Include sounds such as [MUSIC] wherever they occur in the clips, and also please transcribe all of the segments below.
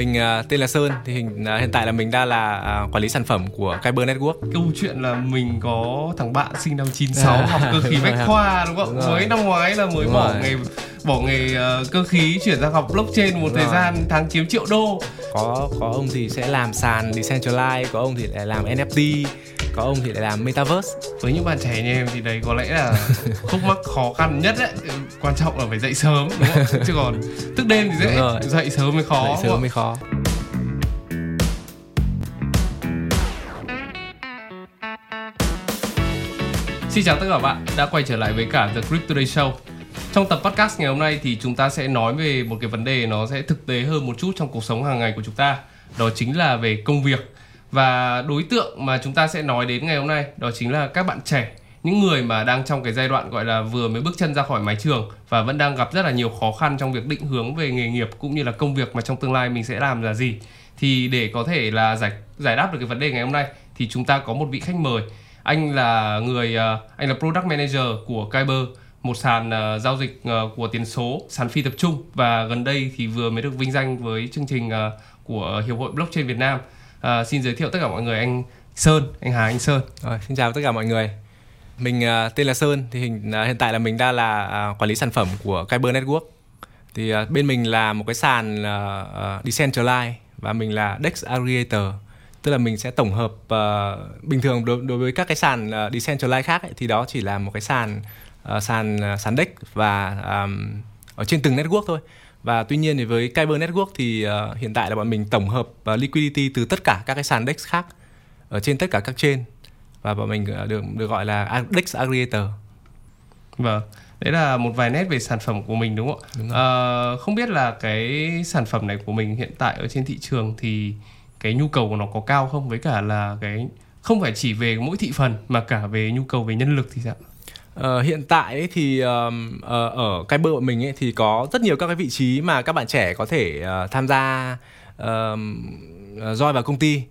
mình uh, tên là Sơn thì hình, uh, hiện tại là mình đang là uh, quản lý sản phẩm của Kyber Network. Câu chuyện là mình có thằng bạn sinh năm 96 à, học cơ khí bách [LAUGHS] khoa đúng không? Đúng mới năm ngoái là mới đúng bỏ rồi. nghề bỏ nghề uh, cơ khí chuyển sang học blockchain một đúng thời rồi. gian tháng kiếm triệu đô. Có có ông thì sẽ làm sàn decentralized, có ông thì lại làm NFT có ông thì lại làm metaverse. Với những bạn trẻ như em thì đấy có lẽ là [LAUGHS] khúc mắc khó khăn nhất đấy quan trọng là phải dậy sớm đúng không? [LAUGHS] Chứ còn thức đêm thì dễ dậy sớm mới khó dậy sớm mới khó. Xin chào tất cả các bạn đã quay trở lại với cả The Crypto Day Show. Trong tập podcast ngày hôm nay thì chúng ta sẽ nói về một cái vấn đề nó sẽ thực tế hơn một chút trong cuộc sống hàng ngày của chúng ta. Đó chính là về công việc và đối tượng mà chúng ta sẽ nói đến ngày hôm nay đó chính là các bạn trẻ những người mà đang trong cái giai đoạn gọi là vừa mới bước chân ra khỏi mái trường và vẫn đang gặp rất là nhiều khó khăn trong việc định hướng về nghề nghiệp cũng như là công việc mà trong tương lai mình sẽ làm là gì. Thì để có thể là giải giải đáp được cái vấn đề ngày hôm nay thì chúng ta có một vị khách mời. Anh là người à, anh là product manager của Kyber một sàn uh, giao dịch uh, của tiền số sàn phi tập trung. Và gần đây thì vừa mới được vinh danh với chương trình uh, của hiệp hội blockchain Việt Nam. À, xin giới thiệu tất cả mọi người anh Sơn, anh Hà, anh Sơn. Rồi, xin chào tất cả mọi người. Mình uh, tên là Sơn thì hình, uh, hiện tại là mình đang là uh, quản lý sản phẩm của Kyber Network. Thì uh, bên mình là một cái sàn uh, uh, decentralized và mình là Dex aggregator. Tức là mình sẽ tổng hợp uh, bình thường đối, đối với các cái sàn uh, decentralized khác ấy, thì đó chỉ là một cái sàn uh, sàn uh, sàn Dex và um, ở trên từng network thôi và tuy nhiên thì với Kyber Network thì uh, hiện tại là bọn mình tổng hợp uh, liquidity từ tất cả các cái sàn DEX khác ở trên tất cả các chain và bọn mình uh, được được gọi là DEX aggregator. Vâng. Đấy là một vài nét về sản phẩm của mình đúng không ạ? Đúng À, không biết là cái sản phẩm này của mình hiện tại ở trên thị trường thì cái nhu cầu của nó có cao không với cả là cái không phải chỉ về mỗi thị phần mà cả về nhu cầu về nhân lực thì sao? Uh, hiện tại ấy thì um, uh, ở cái bơ của mình ấy thì có rất nhiều các cái vị trí mà các bạn trẻ có thể uh, tham gia uh, join vào công ty.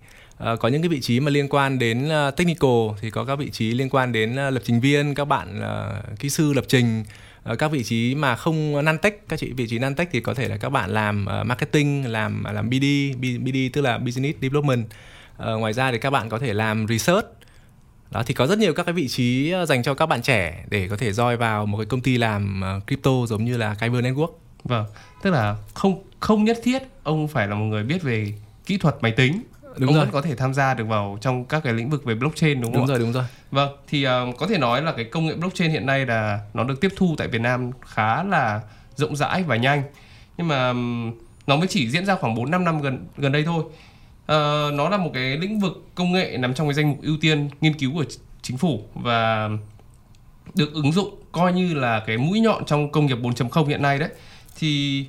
Uh, có những cái vị trí mà liên quan đến uh, technical thì có các vị trí liên quan đến uh, lập trình viên các bạn uh, kỹ sư lập trình uh, các vị trí mà không nan tech các chị vị trí nan tech thì có thể là các bạn làm uh, marketing làm làm BD BD tức là business development. Uh, ngoài ra thì các bạn có thể làm research đó thì có rất nhiều các cái vị trí ờ, dành cho các bạn trẻ để có thể roi vào một cái công ty làm uh, crypto giống như là Kyber Network. Vâng, tức là không không nhất thiết ông phải là một người biết về kỹ thuật máy tính. Đúng ông rồi. vẫn có thể tham gia được vào trong các cái lĩnh vực về blockchain đúng không đúng rồi đúng rồi. Vâng thì uh, có thể nói là cái công nghệ blockchain hiện nay là nó được tiếp thu tại Việt Nam khá là rộng rãi và nhanh. Nhưng mà um, nó mới chỉ diễn ra khoảng 4 5 năm gần gần đây thôi uh, nó là một cái lĩnh vực công nghệ nằm trong cái danh mục ưu tiên nghiên cứu của chính phủ và được ứng dụng coi như là cái mũi nhọn trong công nghiệp 4.0 hiện nay đấy thì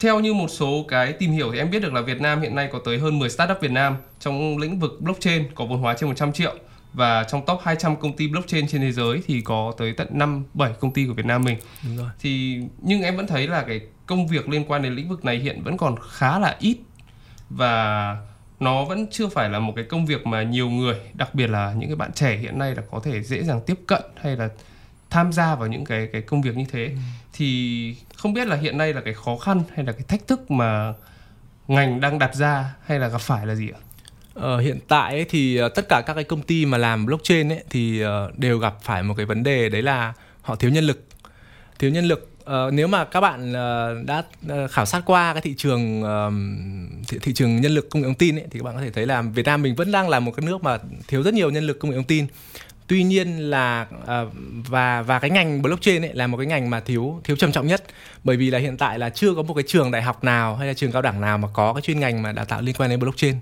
theo như một số cái tìm hiểu thì em biết được là Việt Nam hiện nay có tới hơn 10 startup Việt Nam trong lĩnh vực blockchain có vốn hóa trên 100 triệu và trong top 200 công ty blockchain trên thế giới thì có tới tận 5 7 công ty của Việt Nam mình. Đúng rồi. Thì nhưng em vẫn thấy là cái công việc liên quan đến lĩnh vực này hiện vẫn còn khá là ít và nó vẫn chưa phải là một cái công việc mà nhiều người đặc biệt là những cái bạn trẻ hiện nay là có thể dễ dàng tiếp cận hay là tham gia vào những cái cái công việc như thế ừ. thì không biết là hiện nay là cái khó khăn hay là cái thách thức mà ngành đang đặt ra hay là gặp phải là gì ạ? Ờ, hiện tại ấy thì uh, tất cả các cái công ty mà làm blockchain ấy thì uh, đều gặp phải một cái vấn đề đấy là họ thiếu nhân lực thiếu nhân lực Uh, nếu mà các bạn uh, đã uh, khảo sát qua cái thị trường uh, thị, thị trường nhân lực công nghệ thông tin ấy, thì các bạn có thể thấy là Việt Nam mình vẫn đang là một cái nước mà thiếu rất nhiều nhân lực công nghệ thông tin. Tuy nhiên là uh, và và cái ngành blockchain ấy là một cái ngành mà thiếu thiếu trầm trọng nhất bởi vì là hiện tại là chưa có một cái trường đại học nào hay là trường cao đẳng nào mà có cái chuyên ngành mà đào tạo liên quan đến blockchain.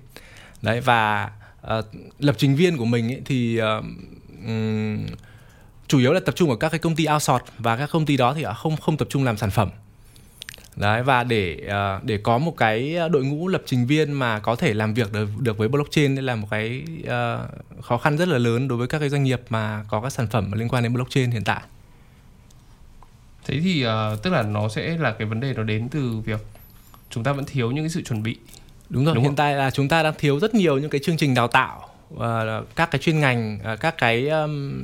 Đấy và uh, lập trình viên của mình ấy thì uh, um, chủ yếu là tập trung ở các cái công ty outsource và các công ty đó thì không không tập trung làm sản phẩm. Đấy và để uh, để có một cái đội ngũ lập trình viên mà có thể làm việc được được với blockchain đây là một cái uh, khó khăn rất là lớn đối với các cái doanh nghiệp mà có các sản phẩm liên quan đến blockchain hiện tại. Thế thì uh, tức là nó sẽ là cái vấn đề nó đến từ việc chúng ta vẫn thiếu những cái sự chuẩn bị. Đúng rồi đúng hiện không? tại là chúng ta đang thiếu rất nhiều những cái chương trình đào tạo và các cái chuyên ngành các cái um,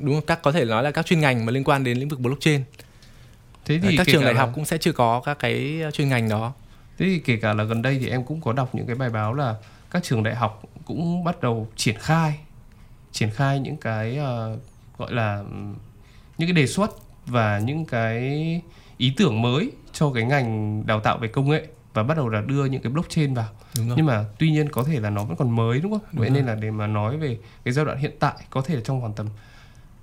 đúng không? các có thể nói là các chuyên ngành mà liên quan đến lĩnh vực blockchain. Thế thì các trường đại học cũng sẽ chưa có các cái chuyên ngành đó. Thế thì kể cả là gần đây thì em cũng có đọc những cái bài báo là các trường đại học cũng bắt đầu triển khai triển khai những cái uh, gọi là những cái đề xuất và những cái ý tưởng mới cho cái ngành đào tạo về công nghệ và bắt đầu là đưa những cái blockchain vào. Nhưng mà tuy nhiên có thể là nó vẫn còn mới đúng không? Đúng vậy rồi. nên là để mà nói về cái giai đoạn hiện tại có thể là trong khoảng tầm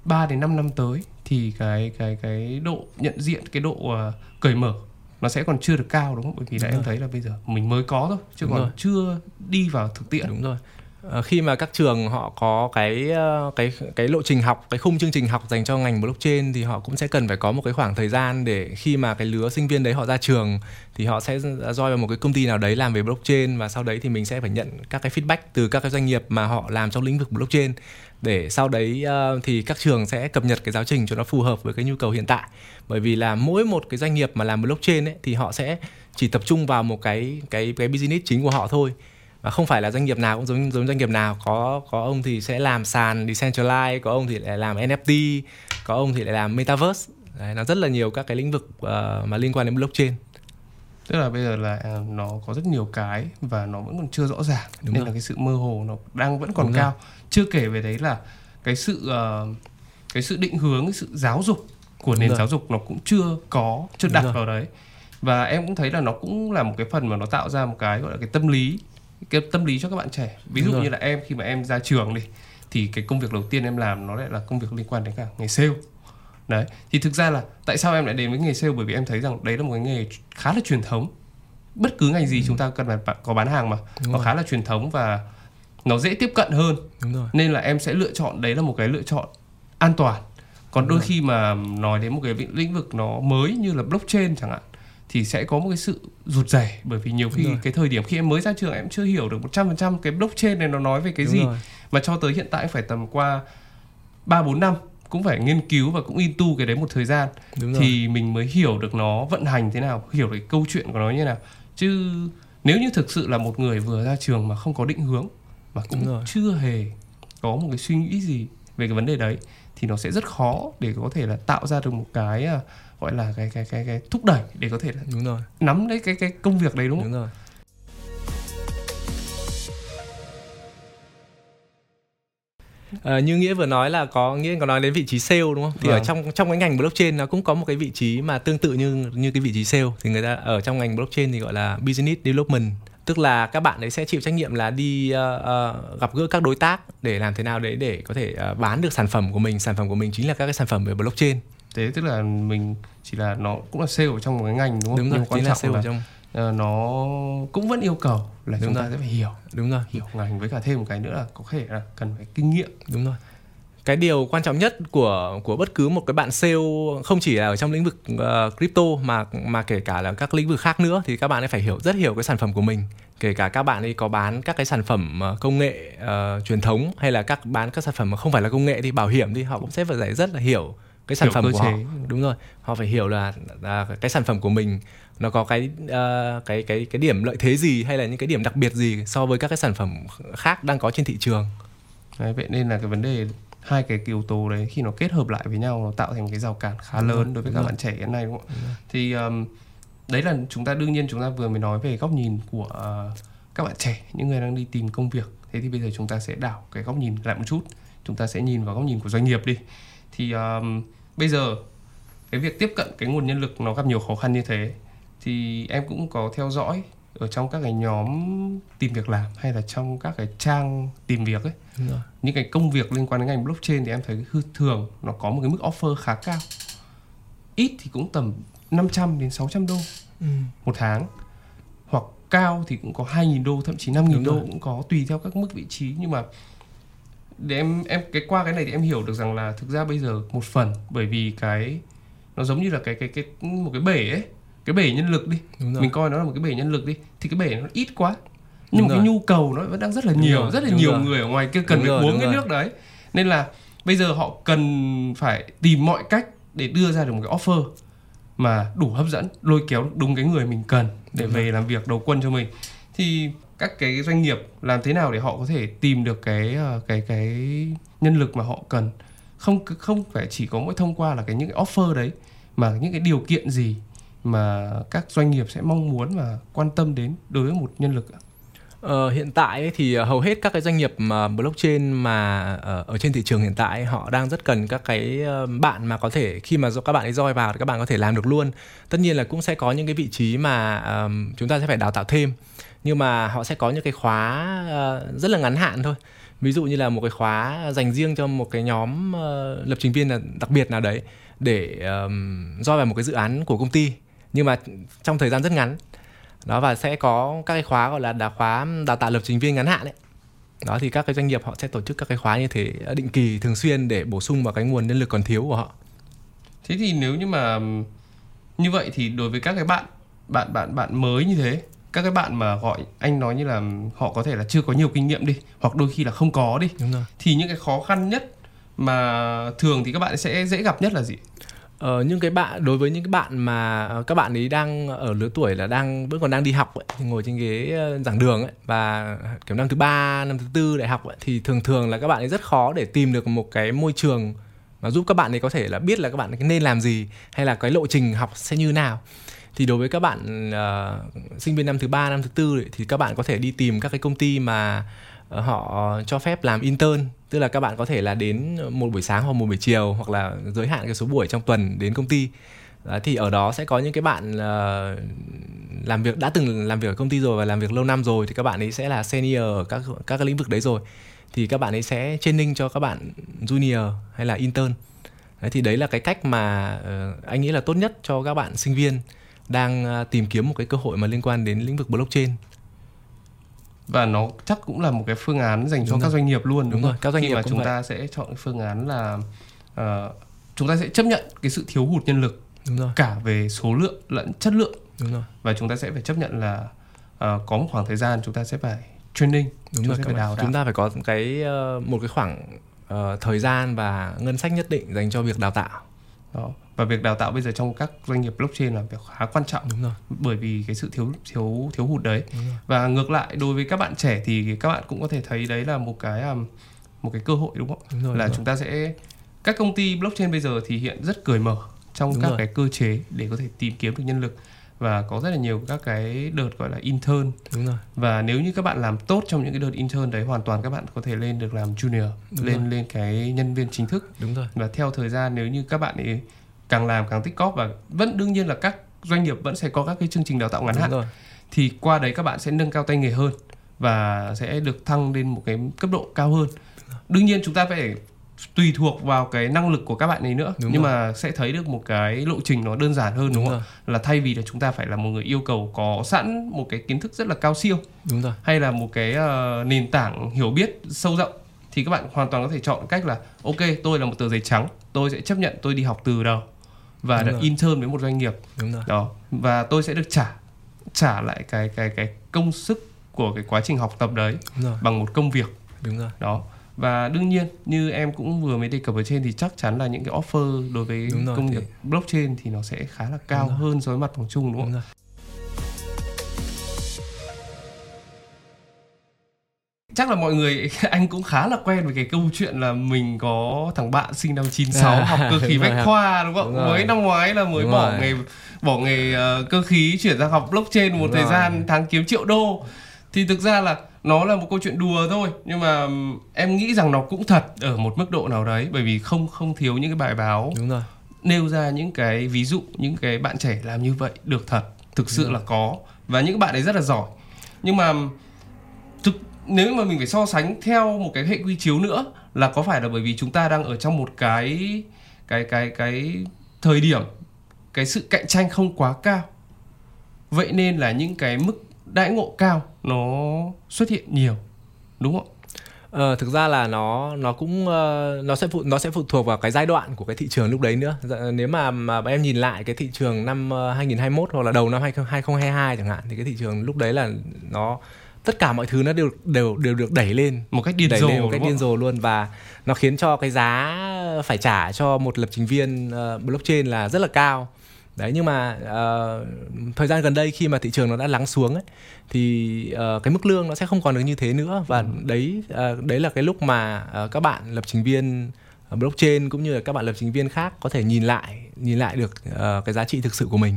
3 đến 5 năm tới thì cái cái cái độ nhận diện cái độ uh, cởi mở nó sẽ còn chưa được cao đúng không? Bởi vì là em thấy là bây giờ mình mới có thôi chứ đúng còn rồi. chưa đi vào thực tiễn. Đúng rồi. Ờ, khi mà các trường họ có cái ờ, cái cái lộ trình học cái khung chương trình học dành cho ngành blockchain thì họ cũng sẽ cần phải có một cái khoảng thời gian để khi mà cái lứa sinh viên đấy họ ra trường thì họ sẽ join vào một cái công ty nào đấy làm về blockchain và sau đấy thì mình sẽ phải nhận các cái feedback từ các cái doanh nghiệp mà họ làm trong lĩnh vực blockchain để sau đấy uh, thì các trường sẽ cập nhật cái giáo trình cho nó phù hợp với cái nhu cầu hiện tại. Bởi vì là mỗi một cái doanh nghiệp mà làm blockchain ấy thì họ sẽ chỉ tập trung vào một cái cái cái business chính của họ thôi. Và không phải là doanh nghiệp nào cũng giống giống doanh nghiệp nào. Có có ông thì sẽ làm sàn decentralized có ông thì lại làm NFT có ông thì lại làm metaverse. Đấy, nó rất là nhiều các cái lĩnh vực uh, mà liên quan đến blockchain tức là bây giờ là à, nó có rất nhiều cái và nó vẫn còn chưa rõ ràng Đúng nên rồi. là cái sự mơ hồ nó đang vẫn còn Đúng cao rồi. chưa kể về đấy là cái sự uh, cái sự định hướng cái sự giáo dục của Đúng nền rồi. giáo dục nó cũng chưa có chưa Đúng đặt rồi. vào đấy và em cũng thấy là nó cũng là một cái phần mà nó tạo ra một cái gọi là cái tâm lý cái tâm lý cho các bạn trẻ ví dụ như là em khi mà em ra trường đi thì cái công việc đầu tiên em làm nó lại là công việc liên quan đến cả nghề sale đấy thì thực ra là tại sao em lại đến với nghề sale bởi vì em thấy rằng đấy là một cái nghề khá là truyền thống bất cứ ngành gì ừ. chúng ta cần phải có bán hàng mà Đúng nó rồi. khá là truyền thống và nó dễ tiếp cận hơn Đúng rồi. nên là em sẽ lựa chọn đấy là một cái lựa chọn an toàn còn Đúng đôi rồi. khi mà nói đến một cái lĩnh vực nó mới như là blockchain chẳng hạn thì sẽ có một cái sự rụt rè bởi vì nhiều khi cái thời điểm khi em mới ra trường em chưa hiểu được 100% cái blockchain này nó nói về cái Đúng gì rồi. mà cho tới hiện tại phải tầm qua 3 4 năm cũng phải nghiên cứu và cũng into cái đấy một thời gian Đúng thì rồi. mình mới hiểu được nó vận hành thế nào, hiểu được câu chuyện của nó như nào. Chứ nếu như thực sự là một người vừa ra trường mà không có định hướng mà cũng chưa hề có một cái suy nghĩ gì về cái vấn đề đấy thì nó sẽ rất khó để có thể là tạo ra được một cái à, gọi là cái cái cái cái thúc đẩy để có thể là đúng rồi nắm đấy cái cái công việc đấy đúng không? Đúng rồi. À, như nghĩa vừa nói là có nghĩa có nói đến vị trí sale đúng không? Thì vâng. ở trong trong cái ngành blockchain nó cũng có một cái vị trí mà tương tự như như cái vị trí sale. Thì người ta ở trong ngành blockchain thì gọi là business development. Tức là các bạn ấy sẽ chịu trách nhiệm là đi uh, uh, gặp gỡ các đối tác để làm thế nào đấy để có thể uh, bán được sản phẩm của mình. Sản phẩm của mình chính là các cái sản phẩm về blockchain. Thế tức là mình chỉ là nó cũng là sale ở trong một cái ngành đúng không? Đúng rồi trọng là, sale là trong nó cũng vẫn yêu cầu là đúng chúng rồi. ta sẽ phải hiểu. Đúng rồi. Hiểu ngành với cả thêm một cái nữa là có thể là cần phải kinh nghiệm. Đúng rồi. Cái điều quan trọng nhất của của bất cứ một cái bạn sale không chỉ là ở trong lĩnh vực uh, crypto mà mà kể cả là các lĩnh vực khác nữa thì các bạn ấy phải hiểu rất hiểu cái sản phẩm của mình. Kể cả các bạn ấy có bán các cái sản phẩm uh, công nghệ uh, truyền thống hay là các bán các sản phẩm mà không phải là công nghệ thì bảo hiểm thì họ cũng sẽ phải rất là hiểu cái sản hiểu phẩm của chế. họ. Đúng rồi. Họ phải hiểu là, là cái sản phẩm của mình nó có cái uh, cái cái cái điểm lợi thế gì hay là những cái điểm đặc biệt gì so với các cái sản phẩm khác đang có trên thị trường? Đấy, vậy nên là cái vấn đề hai cái yếu tố đấy khi nó kết hợp lại với nhau nó tạo thành một cái rào cản khá đúng lớn rồi, đối với các rồi. bạn trẻ hiện nay đúng không? Đúng thì um, đấy là chúng ta đương nhiên chúng ta vừa mới nói về góc nhìn của uh, các bạn trẻ những người đang đi tìm công việc. Thế thì bây giờ chúng ta sẽ đảo cái góc nhìn lại một chút. Chúng ta sẽ nhìn vào góc nhìn của doanh nghiệp đi thì um, bây giờ cái việc tiếp cận cái nguồn nhân lực nó gặp nhiều khó khăn như thế thì em cũng có theo dõi ở trong các cái nhóm tìm việc làm hay là trong các cái trang tìm việc ấy. Những cái công việc liên quan đến ngành blockchain thì em thấy thường nó có một cái mức offer khá cao. Ít thì cũng tầm 500 đến 600 đô ừ. một tháng. Hoặc cao thì cũng có 2.000 đô thậm chí 5.000 đô cũng có tùy theo các mức vị trí. Nhưng mà để em em cái qua cái này thì em hiểu được rằng là thực ra bây giờ một phần bởi vì cái nó giống như là cái cái cái một cái bể ấy cái bể nhân lực đi mình coi nó là một cái bể nhân lực đi thì cái bể nó ít quá nhưng đúng mà rồi. cái nhu cầu nó vẫn đang rất là đúng nhiều rồi, rất là nhiều rồi. người ở ngoài kia cần đúng phải rồi, uống cái rồi. nước đấy nên là bây giờ họ cần phải tìm mọi cách để đưa ra được một cái offer mà đủ hấp dẫn lôi kéo đúng cái người mình cần để đúng về rồi. làm việc đầu quân cho mình thì các cái doanh nghiệp làm thế nào để họ có thể tìm được cái ờ, cái cái nhân lực mà họ cần không không phải chỉ có mỗi thông qua là cái những cái offer đấy mà những cái điều kiện gì mà các doanh nghiệp sẽ mong muốn và quan tâm đến đối với một nhân lực ạ? Ờ, hiện tại ấy thì hầu hết các cái doanh nghiệp mà blockchain mà ở, ở trên thị trường hiện tại họ đang rất cần các cái ờ, bạn mà có thể khi mà các bạn ấy roi vào thì các bạn có thể làm được luôn. Tất nhiên là cũng sẽ có những cái vị trí mà um, chúng ta sẽ phải đào tạo thêm nhưng mà họ sẽ có những cái khóa uh, rất là ngắn hạn thôi. Ví dụ như là một cái khóa dành riêng cho một cái nhóm uh, lập trình viên là đặc biệt nào đấy để um, do vào một cái dự án của công ty nhưng mà trong thời gian rất ngắn. Đó và sẽ có các cái khóa gọi là đào khóa đào tạo lập trình viên ngắn hạn đấy đó thì các cái doanh nghiệp họ sẽ tổ chức các cái khóa như thế ờ, định kỳ thường xuyên để bổ sung vào cái nguồn nhân lực còn thiếu của họ. Thế thì nếu như mà như vậy thì đối với các cái bạn bạn bạn bạn mới như thế các cái bạn mà gọi anh nói như là họ có thể là chưa có nhiều kinh nghiệm đi hoặc đôi khi là không có đi Đúng rồi. thì những cái khó khăn nhất mà thường thì các bạn sẽ dễ gặp nhất là gì Ờ, những cái bạn đối với những cái bạn mà ờ, các bạn ấy đang ở lứa tuổi là đang vẫn còn đang đi học ấy, thì ngồi trên ghế ờ, giảng đường ấy và kiểu năm thứ ba năm thứ tư đại học ấy, thì thường thường là các bạn ấy rất khó để tìm được một cái môi trường mà giúp các bạn ấy có thể là biết là các bạn nên làm gì hay là cái lộ trình học sẽ như nào thì đối với các bạn uh, sinh viên năm thứ ba năm thứ tư thì các bạn có thể đi tìm các cái công ty mà uh, họ cho phép làm intern. Tức là các bạn có thể là đến một buổi sáng hoặc một buổi chiều hoặc là giới hạn cái số buổi trong tuần đến công ty. Đó, thì ở đó sẽ có những cái bạn uh, làm việc đã từng làm việc ở công ty rồi và làm việc lâu năm rồi thì các bạn ấy sẽ là senior ở các các cái lĩnh vực đấy rồi. Thì các bạn ấy sẽ training cho các bạn junior hay là intern. Đấy, thì đấy là cái cách mà uh, anh nghĩ là tốt nhất cho các bạn sinh viên đang à, tìm kiếm một cái cơ hội mà liên quan đến lĩnh vực blockchain và nó chắc cũng là một cái phương án dành đúng cho rồi. các doanh nghiệp luôn đúng, đúng rồi các doanh khi nghiệp mà chúng vậy. ta sẽ chọn cái phương án là uh, chúng ta sẽ chấp nhận cái sự thiếu hụt nhân lực đúng rồi. cả về số lượng lẫn chất lượng đúng rồi. và chúng ta sẽ phải chấp nhận là uh, có một khoảng thời gian chúng ta sẽ phải training đúng rồi, sẽ phải đào chúng ta phải có cái uh, một cái khoảng uh, thời gian và ngân sách nhất định dành cho việc đào tạo đó và việc đào tạo bây giờ trong các doanh nghiệp blockchain là việc khá quan trọng đúng rồi. bởi vì cái sự thiếu thiếu thiếu hụt đấy. Và ngược lại đối với các bạn trẻ thì các bạn cũng có thể thấy đấy là một cái um, một cái cơ hội đúng không đúng rồi, là đúng chúng ta sẽ các công ty blockchain bây giờ thì hiện rất cởi mở trong đúng các rồi. cái cơ chế để có thể tìm kiếm được nhân lực và có rất là nhiều các cái đợt gọi là intern. Đúng rồi. Và nếu như các bạn làm tốt trong những cái đợt intern đấy hoàn toàn các bạn có thể lên được làm junior đúng lên rồi. lên cái nhân viên chính thức. Đúng rồi. Và theo thời gian nếu như các bạn ấy càng làm càng tích cóp và vẫn đương nhiên là các doanh nghiệp vẫn sẽ có các cái chương trình đào tạo ngắn hạn. thì qua đấy các bạn sẽ nâng cao tay nghề hơn và sẽ được thăng lên một cái cấp độ cao hơn. Đương nhiên chúng ta phải tùy thuộc vào cái năng lực của các bạn ấy nữa đúng nhưng rồi. mà sẽ thấy được một cái lộ trình nó đơn giản hơn đúng, đúng không rồi. là thay vì là chúng ta phải là một người yêu cầu có sẵn một cái kiến thức rất là cao siêu đúng rồi. hay là một cái uh, nền tảng hiểu biết sâu rộng thì các bạn hoàn toàn có thể chọn cách là ok tôi là một tờ giấy trắng tôi sẽ chấp nhận tôi đi học từ đầu và Đúng được rồi. intern với một doanh nghiệp Đúng rồi. đó và tôi sẽ được trả trả lại cái cái cái công sức của cái quá trình học tập đấy bằng một công việc Đúng rồi. đó và đương nhiên như em cũng vừa mới đề cập ở trên thì chắc chắn là những cái offer đối với đúng rồi, công nghiệp thì... blockchain thì nó sẽ khá là cao hơn so với mặt bằng chung đúng không? Đúng rồi. Chắc là mọi người [LAUGHS] anh cũng khá là quen với cái câu chuyện là mình có thằng bạn sinh năm 96 à, học cơ khí [LAUGHS] bách khoa đúng không? Đúng mới năm ngoái là mới đúng bỏ rồi. nghề bỏ nghề uh, cơ khí chuyển sang học blockchain một đúng thời rồi. gian tháng kiếm triệu đô. Thì thực ra là nó là một câu chuyện đùa thôi nhưng mà em nghĩ rằng nó cũng thật ở một mức độ nào đấy bởi vì không không thiếu những cái bài báo đúng rồi. nêu ra những cái ví dụ những cái bạn trẻ làm như vậy được thật thực sự là có và những bạn ấy rất là giỏi nhưng mà nếu mà mình phải so sánh theo một cái hệ quy chiếu nữa là có phải là bởi vì chúng ta đang ở trong một cái cái cái cái thời điểm cái sự cạnh tranh không quá cao vậy nên là những cái mức đãi ngộ cao nó xuất hiện nhiều đúng không Ờ, thực ra là nó nó cũng uh, nó sẽ phụ nó sẽ phụ thuộc vào cái giai đoạn của cái thị trường lúc đấy nữa. Dạ, nếu mà mà em nhìn lại cái thị trường năm ờ, 2021 hoặc là đầu năm 2022 chẳng hạn thì cái thị trường lúc đấy là nó tất cả mọi thứ nó đều đều đều được đẩy lên. Một cách điên rồ một cách điên rồ luôn và nó khiến cho cái giá phải trả cho một lập trình viên uh, blockchain là rất là cao. Đấy nhưng mà uh, thời gian gần đây khi mà thị trường nó đã lắng xuống ấy thì uh, cái mức lương nó sẽ không còn được như thế nữa. Và ừ. đấy uh, đấy là cái lúc mà uh, các bạn lập trình viên blockchain cũng như là các bạn lập trình viên khác có thể nhìn lại nhìn lại được uh, cái giá trị thực sự của mình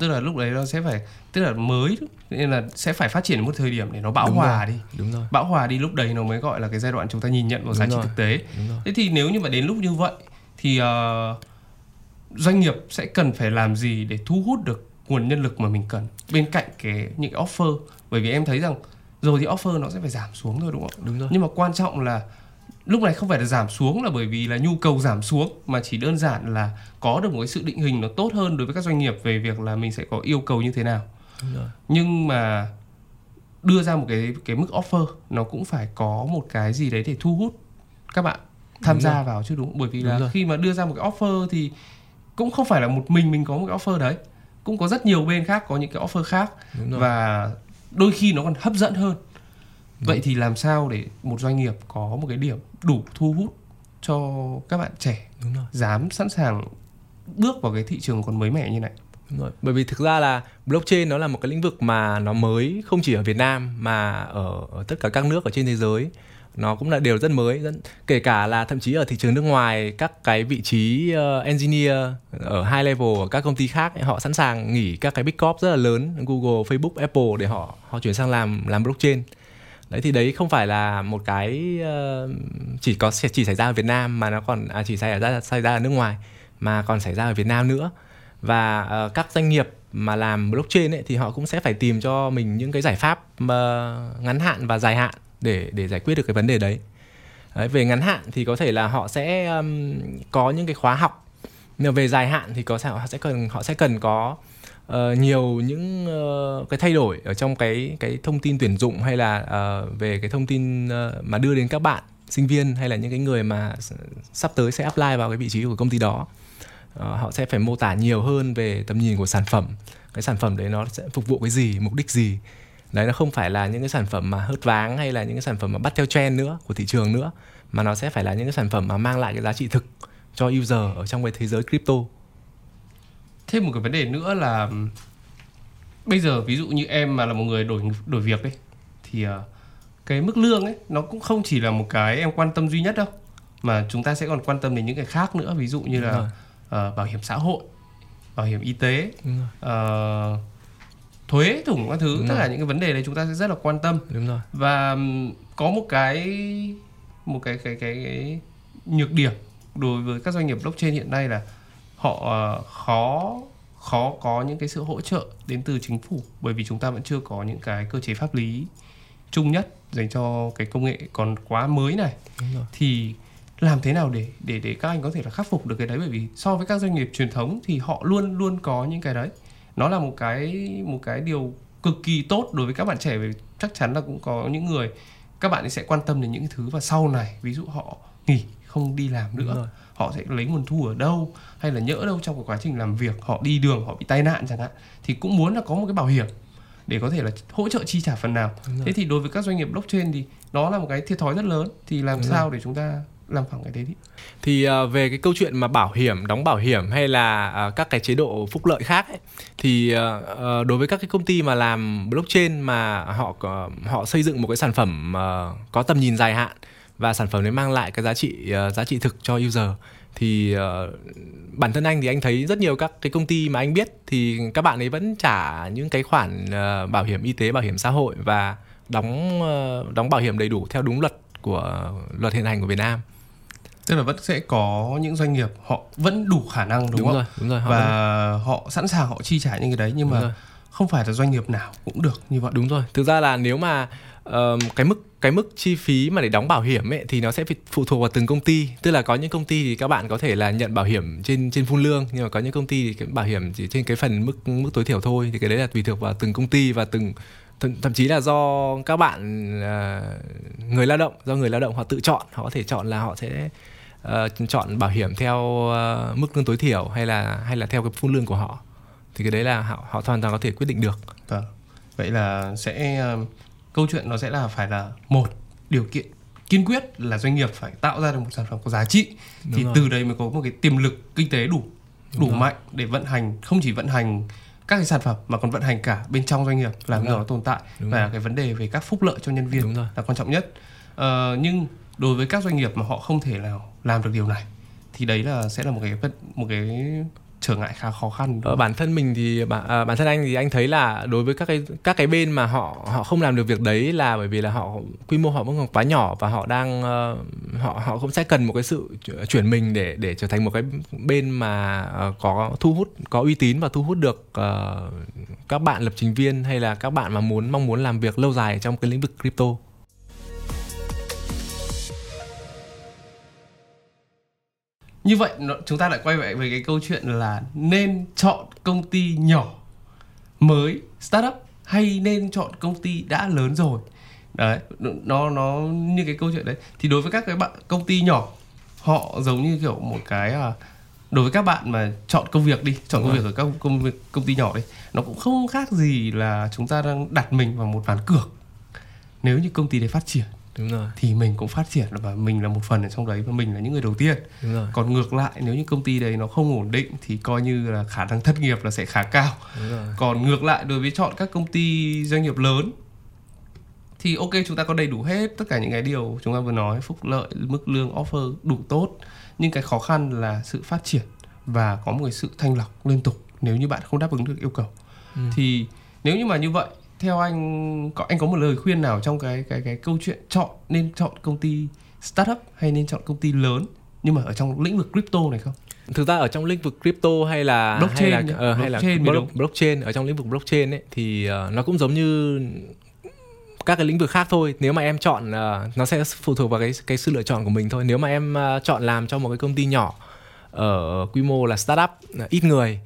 tức là lúc đấy nó sẽ phải tức là mới nên là sẽ phải phát triển một thời điểm để nó bão Đúng hòa rồi. đi. đúng rồi. Bão hòa đi lúc đấy nó mới gọi là cái giai đoạn chúng ta nhìn nhận vào giá trị thực tế. thế thì nếu như mà đến lúc như vậy thì ờ, doanh nghiệp sẽ cần phải làm gì để thu hút được nguồn nhân lực mà mình cần? Bên cạnh cái những cái offer bởi vì em thấy rằng rồi thì offer nó sẽ phải giảm xuống thôi đúng không? Đúng rồi. Nhưng mà quan trọng là lúc này không phải là giảm xuống là bởi vì là nhu cầu giảm xuống mà chỉ đơn giản là có được một cái sự định hình nó tốt hơn đối với các doanh nghiệp về việc là mình sẽ có yêu cầu như thế nào nhưng mà đưa ra một cái cái mức offer nó cũng phải có một cái gì đấy để thu hút các bạn tham Đúng gia rồi. vào chứ đúng không? bởi vì Đúng là rồi. khi mà đưa ra một cái offer thì cũng không phải là một mình mình có một cái offer đấy cũng có rất nhiều bên khác có những cái offer khác và đôi khi nó còn hấp dẫn hơn vậy thì làm sao để một doanh nghiệp có một cái điểm đủ thu hút cho các bạn trẻ đúng rồi. dám sẵn sàng bước vào cái thị trường còn mới mẻ như này? Đúng rồi. Bởi vì thực ra là blockchain nó là một cái lĩnh vực mà nó mới không chỉ ở Việt Nam mà ở, ở tất cả các nước ở trên thế giới. Nó cũng là đều rất mới rất, kể cả là thậm chí ở thị trường nước ngoài các cái vị trí uh, engineer ở high level ở các công ty khác ấy, họ sẵn sàng nghỉ các cái big corp rất là lớn Google, Facebook, Apple để họ họ chuyển sang làm làm blockchain đấy thì đấy không phải là một cái uh, chỉ có chỉ xảy ra ở Việt Nam mà nó còn à, chỉ xảy ra xảy ra ở nước ngoài mà còn xảy ra ở Việt Nam nữa và uh, các doanh nghiệp mà làm blockchain ấy thì họ cũng sẽ phải tìm cho mình những cái giải pháp mà ngắn hạn và dài hạn để để giải quyết được cái vấn đề đấy. đấy về ngắn hạn thì có thể là họ sẽ um, có những cái khóa học nhưng về dài hạn thì có thể họ sẽ cần họ sẽ cần có uh, nhiều những uh, cái thay đổi ở trong cái cái thông tin tuyển dụng hay là uh, về cái thông tin uh, mà đưa đến các bạn sinh viên hay là những cái người mà sắp tới sẽ apply vào cái vị trí của công ty đó uh, họ sẽ phải mô tả nhiều hơn về tầm nhìn của sản phẩm. Cái sản phẩm đấy nó sẽ phục vụ cái gì mục đích gì? Đấy nó không phải là những cái sản phẩm mà hớt váng hay là những cái sản phẩm mà bắt theo trend nữa của thị trường nữa mà nó sẽ phải là những cái sản phẩm mà mang lại cái giá trị thực cho user ở trong cái thế giới crypto thêm một cái vấn đề nữa là bây giờ ví dụ như em mà là một người đổi đổi việc ấy thì ờ, cái mức lương ấy nó cũng không chỉ là một cái em quan tâm duy nhất đâu mà chúng ta sẽ còn quan tâm đến những cái khác nữa. Ví dụ như là ờ, bảo hiểm xã hội bảo hiểm y tế ờ, thuế thủng các thứ. Đúng tất rồi. cả những cái vấn đề đấy chúng ta sẽ rất là quan tâm. Đúng rồi. Và có một cái một cái cái cái, cái nhược điểm đối với các doanh nghiệp blockchain hiện nay là họ ờ, khó khó có những cái sự hỗ trợ đến từ chính phủ. Bởi vì chúng ta vẫn chưa có những cái cơ chế pháp lý chung nhất dành cho cái công nghệ còn quá mới này. Đúng rồi. Thì làm thế nào để để để các anh có thể là khắc phục được cái đấy? Bởi vì so với các doanh nghiệp truyền thống thì họ luôn luôn có những cái đấy. Nó là một cái một cái điều cực kỳ tốt đối với các bạn trẻ vì chắc chắn là cũng có những người các bạn sẽ quan tâm đến những thứ và sau này ví dụ họ nghỉ không đi làm nữa. rồi. Họ sẽ lấy nguồn thu ở đâu hay là nhỡ đâu trong cái quá trình làm việc họ đi đường họ bị tai nạn chẳng hạn thì cũng muốn là có một cái bảo hiểm để có thể là hỗ trợ chi trả phần nào. Rồi. thế thì đối với các doanh nghiệp blockchain thì nó là một cái thiệt thòi rất lớn thì làm Đúng sao để chúng ta làm phẳng cái đấy đi? Thì ờ, về cái câu chuyện mà bảo hiểm đóng bảo hiểm hay là ờ, các cái chế độ phúc lợi khác ấy, thì ờ, ờ, đối với các cái công ty mà làm blockchain mà họ có- họ xây dựng một cái sản phẩm ờ, có tầm nhìn dài hạn và sản phẩm đấy mang lại cái giá trị ờ, giá trị thực cho user. Thì ờ, bản thân anh thì anh thấy rất nhiều các cái công ty mà anh biết thì các bạn ấy vẫn trả những cái khoản ờ, bảo hiểm y tế bảo hiểm xã hội và đóng ờ, đóng bảo hiểm đầy đủ theo đúng luật của luật hiện hành của Việt Nam. Tức là vẫn sẽ có những doanh nghiệp họ vẫn đủ khả năng đúng, đúng, không? rồi đúng rồi họ vẫn- và họ sẵn sàng họ chi trả những cái đấy nhưng Đúng mà rồi. không phải là doanh nghiệp nào cũng được như vậy. Đúng rồi, thực ra là nếu mà ờm, cái mức cái mức chi phí mà để đóng bảo hiểm ấy thì nó sẽ phụ- thuộc vào từng công ty. Tức là có những công ty thì các bạn có thể là nhận bảo hiểm trên trên phun lương nhưng mà có những công ty thì cái bảo hiểm chỉ trên cái phần mức mức tối thiểu thôi thì cái đấy là tùy thuộc vào từng công ty và từng thậm, thậm chí là do các bạn uh, người lao động do người lao động họ tự chọn họ có thể chọn là họ sẽ uh, chọn bảo hiểm theo uh, mức lương tối thiểu hay là hay là theo cái phun lương của họ thì cái đấy là họ họ hoàn toàn có thể quyết định được Vâng. Vậy là sẽ ờ, câu chuyện nó sẽ là phải là một điều kiện kiên quyết là doanh nghiệp phải tạo ra được một sản phẩm có giá trị Đúng thì rồi. từ đấy mới có một cái tiềm lực kinh tế đủ Đúng đủ rồi. mạnh để vận hành không chỉ vận hành các cái sản phẩm mà còn vận hành cả bên trong doanh nghiệp làm rồi. nó tồn tại Đúng và rồi. cái vấn đề về các phúc lợi cho nhân viên Đúng rồi. là quan trọng nhất Ờ, nhưng đối với các doanh nghiệp mà họ không thể nào làm được điều này thì đấy là sẽ là một cái một cái trở ngại khá khó khăn. Ở bản thân mình thì bản, à, bản thân anh thì anh thấy là đối với các cái các cái bên mà họ họ không làm được việc đấy là bởi vì là họ quy mô họ vẫn còn quá nhỏ và họ đang uh, họ họ cũng sẽ cần một cái sự chuyển mình để để trở thành một cái bên mà uh, có thu hút có uy tín và thu hút được uh, các bạn lập trình viên hay là các bạn mà muốn mong muốn làm việc lâu dài trong cái lĩnh vực crypto. Như vậy chúng ta lại quay lại về cái câu chuyện là nên chọn công ty nhỏ mới startup hay nên chọn công ty đã lớn rồi? Đấy nó nó như cái câu chuyện đấy. Thì đối với các cái bạn công ty nhỏ họ giống như kiểu một cái à, đối với các bạn mà chọn công việc đi chọn công việc ở các công việc công ty nhỏ đi nó cũng không khác gì là chúng ta đang đặt mình vào một ván cược. Nếu như công ty đấy phát triển Đúng rồi. thì mình cũng phát triển và mình là một phần ở trong đấy và mình là những người đầu tiên Đúng rồi. còn ngược lại nếu như công ty đấy nó không ổn định thì coi như là khả năng thất nghiệp là sẽ khá cao Đúng rồi. còn ngược lại đối với chọn các công ty doanh nghiệp lớn thì ok chúng ta có đầy đủ hết tất cả những cái điều chúng ta vừa nói phúc lợi mức lương offer đủ tốt nhưng cái khó khăn là sự phát triển và có một cái sự thanh lọc liên tục nếu như bạn không đáp ứng được yêu cầu ừ. thì nếu như mà như vậy theo anh có anh có một lời khuyên nào trong cái cái cái câu chuyện chọn nên chọn công ty startup hay nên chọn công ty lớn nhưng mà ở trong lĩnh vực crypto này không? Thực ra ở trong lĩnh vực crypto hay là blockchain hay là, uh, hay là block, blockchain ở trong lĩnh vực blockchain ấy thì uh, nó cũng giống như các cái lĩnh vực khác thôi. Nếu mà em chọn uh, nó sẽ phụ thuộc vào cái cái sự lựa chọn của mình thôi. Nếu mà em uh, chọn làm cho một cái công ty nhỏ ở quy mô là startup ít người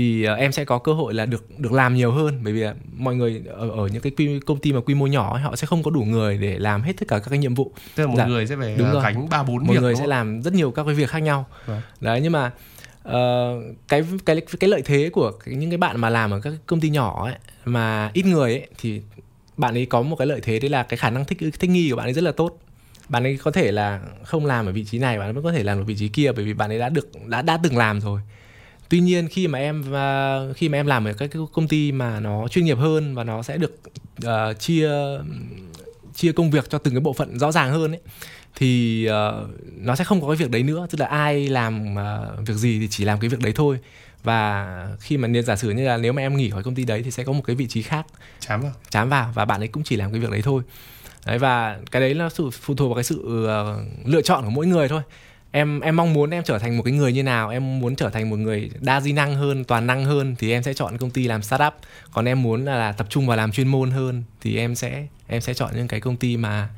thì uh, em sẽ có cơ hội là được được làm nhiều hơn. Bởi vì uh, mọi người ở, ở những cái quy, công ty mà quy mô nhỏ ấy, họ sẽ không có đủ người để làm hết tất cả các cái nhiệm vụ. Tức là một dạ, người sẽ phải đúng rồi. gánh ba bốn một người sẽ làm rất nhiều các cái việc khác nhau. Vâng. đấy nhưng mà uh, cái cái cái lợi thế của những cái bạn mà làm ở các công ty nhỏ ấy mà ít người ấy thì bạn ấy có một cái lợi thế đấy là cái khả năng thích thích nghi của bạn ấy rất là tốt. Bạn ấy có thể là không làm ở vị trí này bạn ấy vẫn có thể làm ở vị trí kia bởi vì bạn ấy đã được đã đã từng làm rồi tuy nhiên khi mà em uh, khi mà em làm ở các công ty mà nó chuyên nghiệp hơn và nó sẽ được uh, chia chia công việc cho từng cái bộ phận rõ ràng hơn ấy thì uh, nó sẽ không có cái việc đấy nữa. Tức là ai làm uh, việc gì thì chỉ làm cái việc đấy thôi. Và khi mà nên giả sử như là nếu mà em nghỉ khỏi công ty đấy thì sẽ có một cái vị trí khác. Chám vào. Chám vào và bạn ấy cũng chỉ làm cái việc đấy thôi. Đấy và cái đấy là sự phụ thuộc vào cái sự uh, lựa chọn của mỗi người thôi em em mong muốn em trở thành một cái người như nào em muốn trở thành một người đa di năng hơn toàn năng hơn thì em sẽ chọn công ty làm startup. Còn em muốn là, là tập trung vào làm chuyên môn hơn thì em sẽ em sẽ chọn những cái công ty mà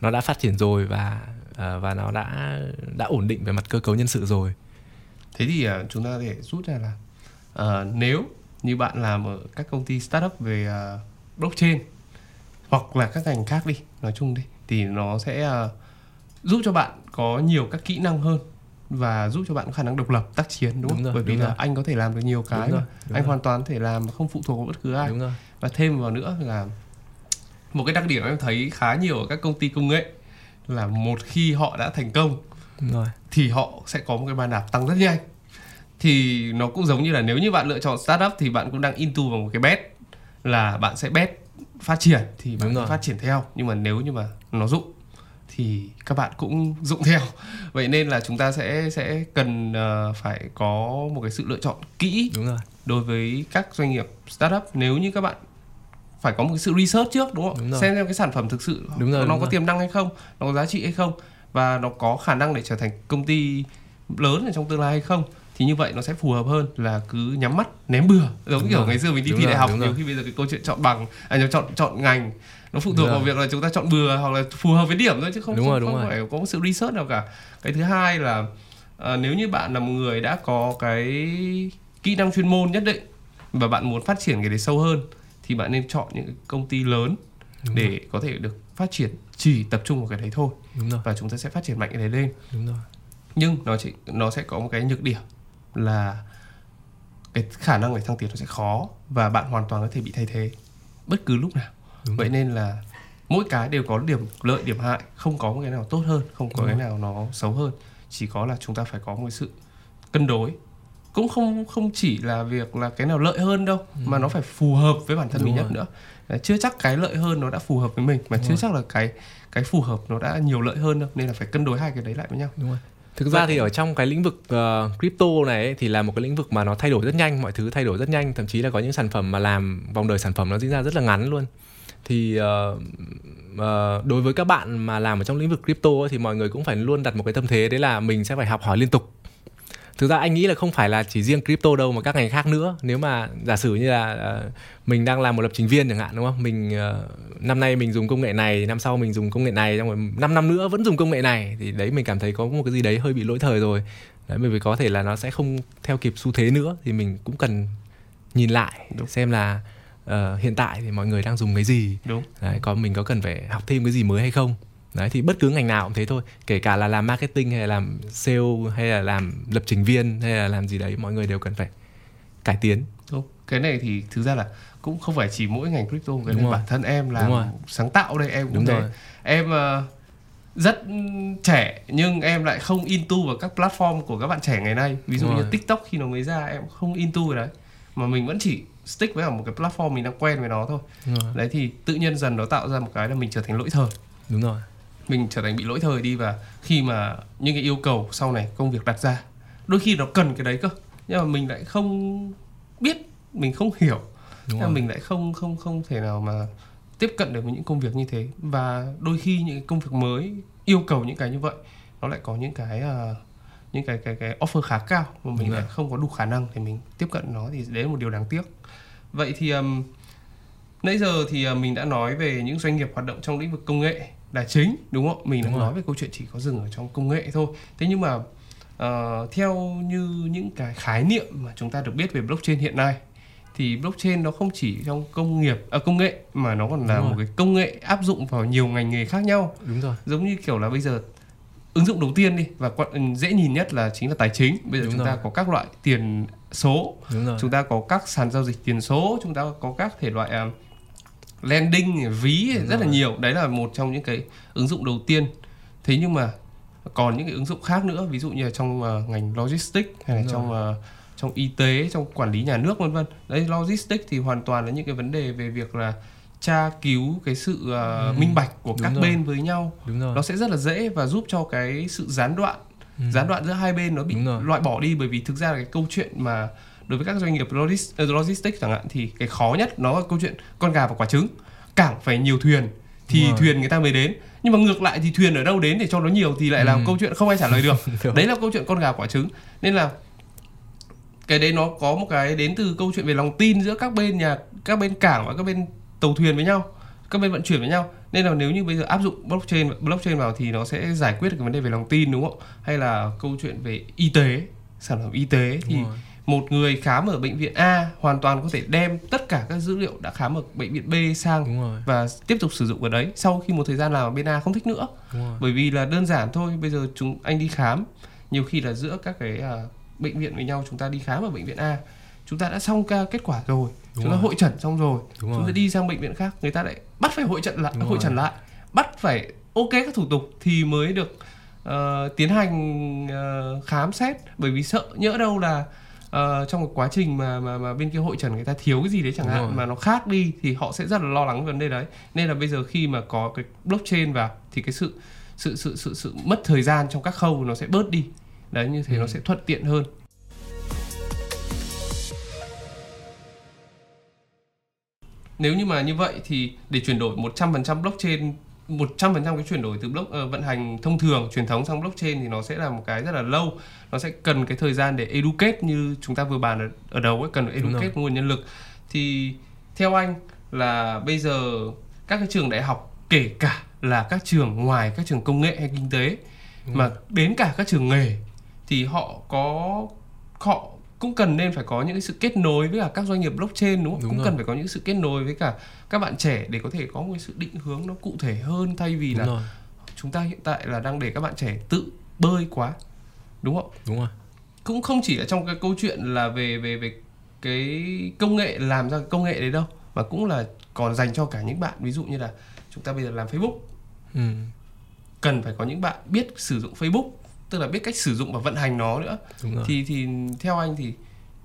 nó đã phát triển rồi và ờ, và nó đã đã ổn định về mặt cơ cấu nhân sự rồi. Thế thì ờ, chúng ta có thể rút ra là uh, nếu như bạn làm ở các công ty startup về uh, blockchain hoặc là các ngành khác đi nói chung đi thì nó sẽ uh, giúp cho bạn có nhiều các kỹ năng hơn và giúp cho bạn có khả năng độc lập tác chiến đúng, đúng không? Rồi, Bởi vì là rồi. anh có thể làm được nhiều cái đúng rồi, đúng anh rồi. hoàn toàn có thể làm mà không phụ thuộc vào bất cứ ai. Đúng rồi. Và thêm vào nữa là một cái đặc điểm em thấy khá nhiều ở các công ty công nghệ là một khi họ đã thành công rồi. thì họ sẽ có một cái bàn đạp tăng rất nhanh thì nó cũng giống như là nếu như bạn lựa chọn startup thì bạn cũng đang into vào một cái bet là bạn sẽ bet phát triển thì bạn phát triển theo nhưng mà nếu như mà nó dụng thì các bạn cũng dụng theo vậy nên là chúng ta sẽ sẽ cần uh, phải có một cái sự lựa chọn kỹ đúng rồi đối với các doanh nghiệp startup nếu như các bạn phải có một cái sự research trước đúng không đúng rồi. xem xem cái sản phẩm thực sự đúng rồi, nó đúng có rồi. tiềm năng hay không nó có giá trị hay không và nó có khả năng để trở thành công ty lớn ở trong tương lai hay không thì như vậy nó sẽ phù hợp hơn là cứ nhắm mắt ném bừa giống đúng kiểu rồi. ngày xưa mình đi thi đại học nhiều khi bây giờ cái câu chuyện chọn bằng à chọn chọn ngành nó phụ thuộc vào việc là chúng ta chọn bừa hoặc là phù hợp với điểm thôi chứ không đúng không, rồi, đúng không rồi. phải có một sự research nào cả cái thứ hai là à, nếu như bạn là một người đã có cái kỹ năng chuyên môn nhất định và bạn muốn phát triển cái đấy sâu hơn thì bạn nên chọn những công ty lớn đúng để rồi. có thể được phát triển chỉ tập trung vào cái đấy thôi đúng rồi. và chúng ta sẽ phát triển mạnh cái đấy lên đúng rồi. nhưng nó chỉ nó sẽ có một cái nhược điểm là cái khả năng để thăng tiến nó sẽ khó và bạn hoàn toàn có thể bị thay thế bất cứ lúc nào Đúng vậy rồi. nên là mỗi cái đều có điểm lợi điểm hại không có một cái nào tốt hơn không có Đúng cái rồi. nào nó xấu hơn chỉ có là chúng ta phải có một sự cân đối cũng không không chỉ là việc là cái nào lợi hơn đâu ừ. mà nó phải phù hợp với bản thân Đúng mình rồi. nhất nữa chưa chắc cái lợi hơn nó đã phù hợp với mình mà Đúng chưa rồi. chắc là cái cái phù hợp nó đã nhiều lợi hơn đâu nên là phải cân đối hai cái đấy lại với nhau Đúng rồi thực ra thì ở trong cái lĩnh vực uh, crypto này ấy, thì là một cái lĩnh vực mà nó thay đổi rất nhanh mọi thứ thay đổi rất nhanh thậm chí là có những sản phẩm mà làm vòng đời sản phẩm nó diễn ra rất là ngắn luôn thì uh, uh, đối với các bạn mà làm ở trong lĩnh vực crypto ấy, thì mọi người cũng phải luôn đặt một cái tâm thế đấy là mình sẽ phải học hỏi liên tục. Thực ra anh nghĩ là không phải là chỉ riêng crypto đâu mà các ngành khác nữa. Nếu mà giả sử như là uh, mình đang làm một lập trình viên chẳng hạn đúng không? Mình uh, năm nay mình dùng công nghệ này năm sau mình dùng công nghệ này xong rồi năm năm nữa vẫn dùng công nghệ này thì đấy mình cảm thấy có một cái gì đấy hơi bị lỗi thời rồi. Đấy bởi vì có thể là nó sẽ không theo kịp xu thế nữa thì mình cũng cần nhìn lại đúng. xem là uh, hiện tại thì mọi người đang dùng cái gì? Đúng. Đấy có mình có cần phải học thêm cái gì mới hay không? Đấy thì bất cứ ngành nào cũng thế thôi. Kể cả là làm marketing hay là làm sale hay là làm lập trình viên hay là làm gì đấy mọi người đều cần phải cải tiến. Đúng. Cái này thì thực ra là cũng không phải chỉ mỗi ngành crypto cái này bản thân em làm sáng tạo đây em cũng đúng thế. rồi. em uh, rất trẻ nhưng em lại không into vào các platform của các bạn trẻ ngày nay. Ví dụ đúng như rồi. tiktok khi nó mới ra em không into vào đấy. Mà mình vẫn chỉ stick với một cái platform mình đang quen với nó thôi. Đấy thì tự nhiên dần nó tạo ra một cái là mình trở thành lỗi thời. Đúng rồi. Mình trở thành bị lỗi thời đi và khi mà những cái yêu cầu sau này công việc đặt ra đôi khi nó cần cái đấy cơ nhưng mà mình lại không biết mình không hiểu. Đúng rồi. mình lại không không không thể nào mà tiếp cận được với những công việc như thế. Và đôi khi những công việc mới yêu cầu những cái như vậy nó lại có những cái uh, những cái cái cái offer khá cao mà mình lại không có đủ khả năng để mình tiếp cận nó thì đấy là một điều đáng tiếc vậy thì um, nãy giờ thì uh, mình đã nói về những doanh nghiệp hoạt động trong lĩnh vực công nghệ là chính đúng không? Mình đúng đang nói về câu chuyện chỉ có dừng ở trong công nghệ thôi. Thế nhưng mà uh, theo như những cái khái niệm mà chúng ta được biết về blockchain hiện nay thì blockchain nó không chỉ trong công nghiệp à, công nghệ mà nó còn là một cái công nghệ áp dụng vào nhiều ngành nghề khác nhau. Đúng rồi. Giống như kiểu là bây giờ ứng dụng đầu tiên đi và dễ nhìn nhất là chính là tài chính. Bây giờ đúng chúng rồi. ta có các loại tiền số đúng rồi. chúng ta có các sàn giao dịch tiền số chúng ta có các thể loại uh, landing ví Đúng rất rồi. là nhiều đấy là một trong những cái ứng dụng đầu tiên thế nhưng mà còn những cái ứng dụng khác nữa ví dụ như là trong uh, ngành logistics hay là trong uh, trong y tế trong quản lý nhà nước vân vân đấy logistics thì hoàn toàn là những cái vấn đề về việc là tra cứu cái sự uh, ừ. minh bạch của Đúng các rồi. bên với nhau Đúng rồi. nó sẽ rất là dễ và giúp cho cái sự gián đoạn ừ. gián đoạn giữa hai bên nó bị loại bỏ đi bởi vì thực ra là cái câu chuyện mà đối với các doanh nghiệp ờ, logistics chẳng hạn thì cái khó nhất nó là câu chuyện con gà và quả trứng. Cảng phải nhiều thuyền thì thuyền người ta mới đến. Nhưng mà ngược lại thì thuyền ở đâu đến để cho nó nhiều thì lại là ừ. câu chuyện không ai trả lời được. [LAUGHS] Đấy là câu chuyện con gà quả trứng. Nên là cái đấy nó có một cái đến từ câu chuyện về lòng tin giữa các bên nhà các bên cảng và các bên tàu thuyền với nhau các bên vận chuyển với nhau nên là nếu như bây giờ áp dụng blockchain blockchain vào thì nó sẽ giải quyết được cái vấn đề về lòng tin đúng không hay là câu chuyện về y tế sản phẩm y tế thì một người khám ở bệnh viện A hoàn toàn có thể đem tất cả các dữ liệu đã khám ở bệnh viện B sang và tiếp tục sử dụng ở đấy sau khi một thời gian ở bên A không thích nữa. Bởi vì là đơn giản thôi bây giờ chúng anh đi khám nhiều khi là giữa các cái uh, bệnh viện với nhau chúng ta đi khám ở bệnh viện A chúng ta đã xong ca kết quả rồi Đúng chúng rồi. ta hội trần xong rồi Đúng chúng rồi. ta đi sang bệnh viện khác người ta lại bắt phải hội trần lại Đúng hội trần lại bắt phải ok các thủ tục thì mới được uh, tiến hành uh, khám xét bởi vì sợ nhỡ đâu là uh, trong một quá trình mà mà mà bên kia hội trần người ta thiếu cái gì đấy chẳng Đúng hạn rồi. mà nó khác đi thì họ sẽ rất là lo lắng vấn đề đấy nên là bây giờ khi mà có cái blockchain vào thì cái sự sự sự sự sự mất thời gian trong các khâu nó sẽ bớt đi đấy như thế ừ. nó sẽ thuận tiện hơn nếu như mà như vậy thì để chuyển đổi 100% blockchain 100% cái chuyển đổi từ block uh, vận hành thông thường truyền thống sang blockchain thì nó sẽ là một cái rất là lâu. Nó sẽ cần cái thời gian để educate như chúng ta vừa bàn ở, ở đầu ấy cần educate nguồn nhân lực. Thì theo anh là bây giờ các cái trường đại học kể cả là các trường ngoài các trường công nghệ hay kinh tế Đúng mà đến cả các trường nghề thì họ có họ cũng cần nên phải có những sự kết nối với cả các doanh nghiệp blockchain đúng không? Đúng cũng rồi. cần phải có những sự kết nối với cả các bạn trẻ để có thể có một sự định hướng nó cụ thể hơn thay vì đúng là rồi. chúng ta hiện tại là đang để các bạn trẻ tự bơi quá đúng không? Đúng rồi. Cũng không chỉ là trong cái câu chuyện là về về về cái công nghệ làm ra công nghệ đấy đâu mà cũng là còn dành cho cả những bạn ví dụ như là chúng ta bây giờ làm Facebook ừ. cần phải có những bạn biết sử dụng Facebook tức là biết cách sử dụng và vận hành nó nữa. Thì thì theo anh thì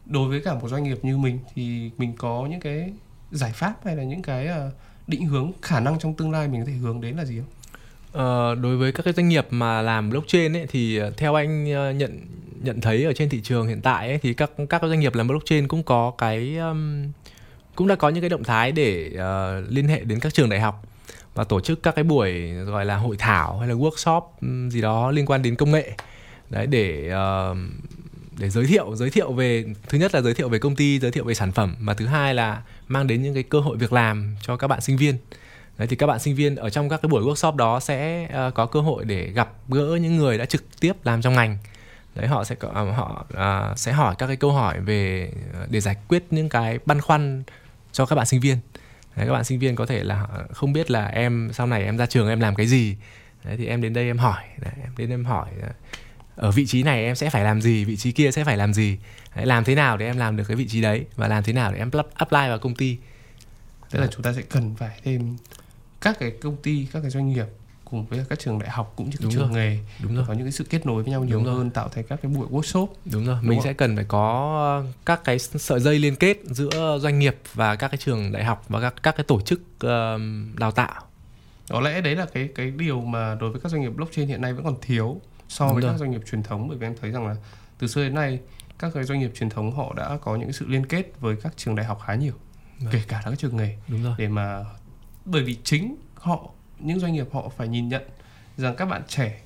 đối với cả một doanh nghiệp như mình thì mình có những cái giải pháp hay là những cái ờ, định hướng khả năng trong tương lai mình có thể hướng đến là gì không? Ờ, đối với các cái doanh nghiệp mà làm blockchain ấy thì ờ, theo anh ờ, nhận nhận thấy ở trên thị trường hiện tại ấy, thì các các doanh nghiệp làm blockchain cũng có cái um, cũng đã có những cái động thái để uh, liên hệ đến các trường đại học và tổ chức các cái buổi gọi là hội thảo hay là workshop gì đó liên quan đến công nghệ. Đấy để uh, để giới thiệu giới thiệu về thứ nhất là giới thiệu về công ty giới thiệu về sản phẩm và thứ hai là mang đến những cái cơ hội việc làm cho các bạn sinh viên. Đấy, thì các bạn sinh viên ở trong các cái buổi workshop đó sẽ uh, có cơ hội để gặp gỡ những người đã trực tiếp làm trong ngành. Đấy họ sẽ uh, họ uh, sẽ hỏi các cái câu hỏi về để giải quyết những cái băn khoăn cho các bạn sinh viên đấy, các bạn sinh viên có thể là không biết là em sau này em ra trường em làm cái gì. Đấy, thì em đến đây em hỏi. Đấy, em đến em hỏi ở vị trí này em sẽ phải làm gì? Vị trí kia sẽ phải làm gì? Đấy, làm thế nào để em làm được cái vị trí đấy? Và làm thế nào để em apply vào công ty? Tức là chúng ta sẽ cần phải thêm các cái công ty các cái doanh nghiệp cùng với các trường đại học cũng như các trường rồi. nghề đúng rồi có những cái sự kết nối với nhau nhiều đúng hơn rồi. tạo thành các cái buổi workshop đúng rồi đúng mình không? sẽ cần phải có các cái sợi dây liên kết giữa doanh nghiệp và các cái trường đại học và các các cái tổ chức đào tạo có lẽ đấy là cái cái điều mà đối với các doanh nghiệp blockchain hiện nay vẫn còn thiếu so đúng với rồi. các doanh nghiệp truyền thống bởi vì em thấy rằng là từ xưa đến nay các cái doanh nghiệp truyền thống họ đã có những sự liên kết với các trường đại học khá nhiều Đúng. kể cả các trường nghề Đúng rồi. để mà bởi vì chính họ những doanh nghiệp họ phải nhìn nhận rằng các bạn trẻ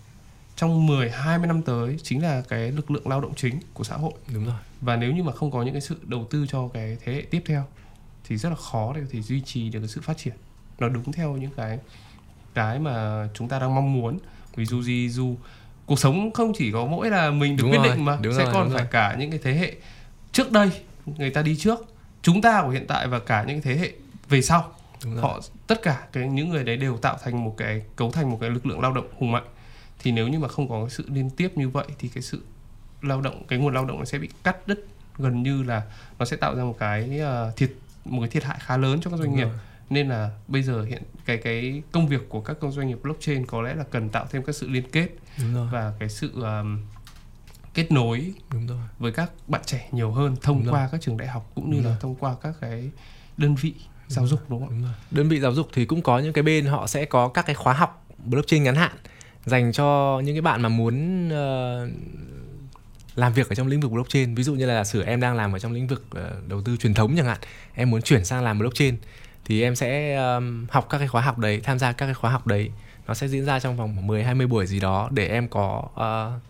trong 10 20 năm tới chính là cái lực lượng lao động chính của xã hội. Đúng rồi. Và nếu như mà không có những cái sự đầu tư cho cái thế hệ tiếp theo thì rất là khó để có thể duy trì được cái sự phát triển. Nó đúng theo những cái cái mà chúng ta đang mong muốn. Ví dụ gì dù cuộc sống không chỉ có mỗi là mình được đúng quyết rồi, định mà sẽ rồi, còn phải rồi. cả những cái thế hệ trước đây người ta đi trước chúng ta của hiện tại và cả những thế hệ về sau họ tất cả cái những người đấy đều tạo thành một cái cấu thành một cái lực lượng lao động hùng mạnh thì nếu như mà không có cái sự liên tiếp như vậy thì cái sự lao động cái nguồn lao động nó sẽ bị cắt đứt gần như là nó sẽ tạo ra một cái uh, thiệt một cái thiệt hại khá lớn cho các doanh Đúng nghiệp rồi. nên là bây giờ hiện cái cái công việc của các doanh nghiệp blockchain có lẽ là cần tạo thêm các sự liên kết và cái sự um, kết nối Đúng rồi. với các bạn trẻ nhiều hơn thông Đúng qua rồi. các trường đại học cũng như Đúng là rồi. thông qua các cái đơn vị giáo dục đúng không? Đúng rồi. Đơn vị giáo dục thì cũng có những cái bên họ sẽ có các cái khóa học blockchain ngắn hạn dành cho những cái bạn mà muốn uh, làm việc ở trong lĩnh vực blockchain ví dụ như là sử em đang làm ở trong lĩnh vực uh, đầu tư truyền thống chẳng hạn em muốn chuyển sang làm blockchain thì em sẽ um, học các cái khóa học đấy tham gia các cái khóa học đấy nó sẽ diễn ra trong vòng 10 20 buổi gì đó để em có uh,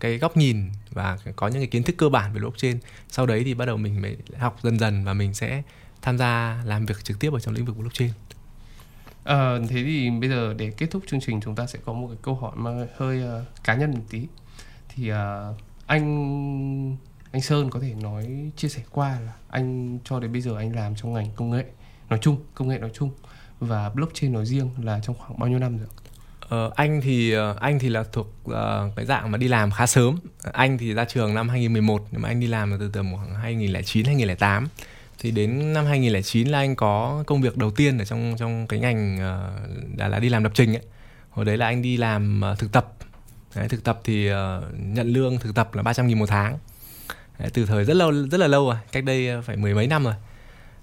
cái góc nhìn và có những cái kiến thức cơ bản về blockchain sau đấy thì bắt đầu mình mới học dần dần và mình sẽ tham gia làm việc trực tiếp ở trong lĩnh vực blockchain À, thế thì bây giờ để kết thúc chương trình chúng ta sẽ có một cái câu hỏi mà hơi uh, cá nhân một tí thì uh, anh anh Sơn có thể nói chia sẻ qua là anh cho đến bây giờ anh làm trong ngành công nghệ nói chung công nghệ nói chung và blockchain nói riêng là trong khoảng bao nhiêu năm rồi? Ờ, anh thì anh thì là thuộc uh, cái dạng mà đi làm khá sớm. Anh thì ra trường năm 2011 nhưng mà anh đi làm từ tầm khoảng 2009 2008 thì đến năm 2009 là anh có công việc đầu tiên ở trong trong cái ngành uh, là, là đi làm lập trình ấy. Hồi đấy là anh đi làm uh, thực tập. Đấy, thực tập thì uh, nhận lương thực tập là 300 nghìn một tháng. Đấy, từ thời rất lâu rất là lâu rồi, cách đây phải mười mấy năm rồi.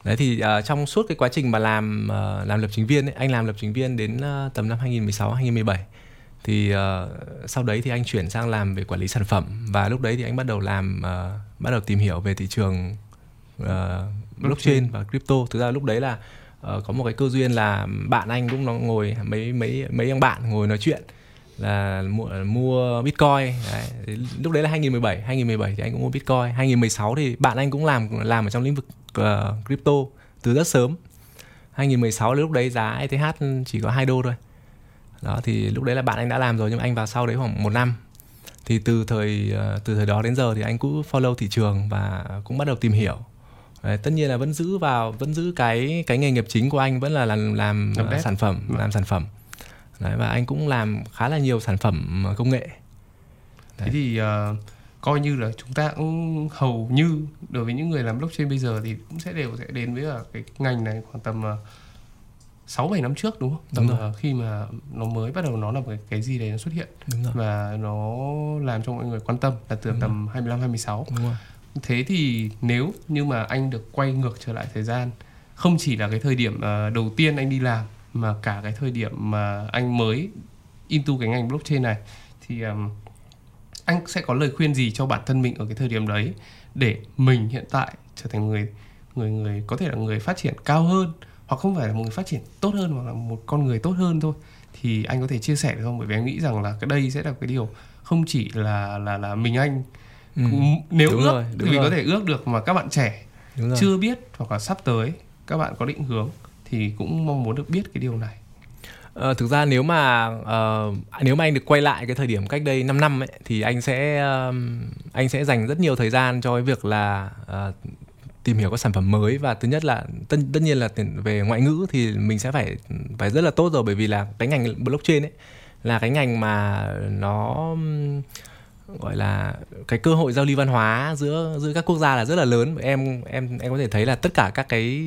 Đấy thì uh, trong suốt cái quá trình mà làm uh, làm lập trình viên ấy, anh làm lập trình viên đến uh, tầm năm 2016 2017 thì uh, sau đấy thì anh chuyển sang làm về quản lý sản phẩm và lúc đấy thì anh bắt đầu làm uh, bắt đầu tìm hiểu về thị trường uh, blockchain và crypto. Thực ra lúc đấy là uh, có một cái cơ duyên là bạn anh cũng nó ngồi mấy mấy mấy ông bạn ngồi nói chuyện là mua, mua bitcoin. Đấy. lúc đấy là 2017 2017 thì anh cũng mua bitcoin. 2016 thì bạn anh cũng làm làm ở trong lĩnh vực uh, crypto từ rất sớm. 2016 lúc đấy giá ETH chỉ có 2 đô thôi. Đó thì lúc đấy là bạn anh đã làm rồi nhưng mà anh vào sau đấy khoảng một năm. Thì từ thời uh, từ thời đó đến giờ thì anh cũng follow thị trường và cũng bắt đầu tìm hiểu Đấy, tất nhiên là vẫn giữ vào vẫn giữ cái cái nghề nghiệp chính của anh vẫn là làm làm uh, sản phẩm ừ. làm sản phẩm Đấy, và anh cũng làm khá là nhiều sản phẩm công nghệ Đấy. thế thì uh, coi như là chúng ta cũng hầu như đối với những người làm blockchain bây giờ thì cũng sẽ đều sẽ đến với cái ngành này khoảng tầm uh, 6 7 năm trước đúng không? Tầm đúng rồi. khi mà nó mới bắt đầu nó là cái cái gì đấy nó xuất hiện đúng rồi. và nó làm cho mọi người quan tâm là từ đúng tầm rồi. 25 26. Đúng rồi thế thì nếu như mà anh được quay ngược trở lại thời gian không chỉ là cái thời điểm uh, đầu tiên anh đi làm mà cả cái thời điểm mà anh mới into cái ngành blockchain này thì um, anh sẽ có lời khuyên gì cho bản thân mình ở cái thời điểm đấy để mình hiện tại trở thành người người người có thể là người phát triển cao hơn hoặc không phải là một người phát triển tốt hơn hoặc là một con người tốt hơn thôi? Thì anh có thể chia sẻ được không? Bởi vì em nghĩ rằng là cái đây sẽ là cái điều không chỉ là là là mình anh ừ. nếu đúng ước rồi, đúng thì mình có thể ước được mà các bạn trẻ chưa biết hoặc là sắp tới các bạn có định hướng thì cũng mong muốn được biết cái điều này. Ờ, thực ra nếu mà uh, nếu mà anh được quay lại cái thời điểm cách đây 5 năm ấy thì anh sẽ uh, anh sẽ dành rất nhiều thời gian cho cái việc là uh, tìm hiểu các sản phẩm mới và thứ nhất là tất tất nhiên là về ngoại ngữ thì mình sẽ phải phải rất là tốt rồi bởi vì là cái ngành blockchain ấy là cái ngành mà nó gọi là cái cơ hội giao lưu văn hóa giữa giữa các quốc gia là rất là lớn. Em em em có thể thấy là tất cả các cái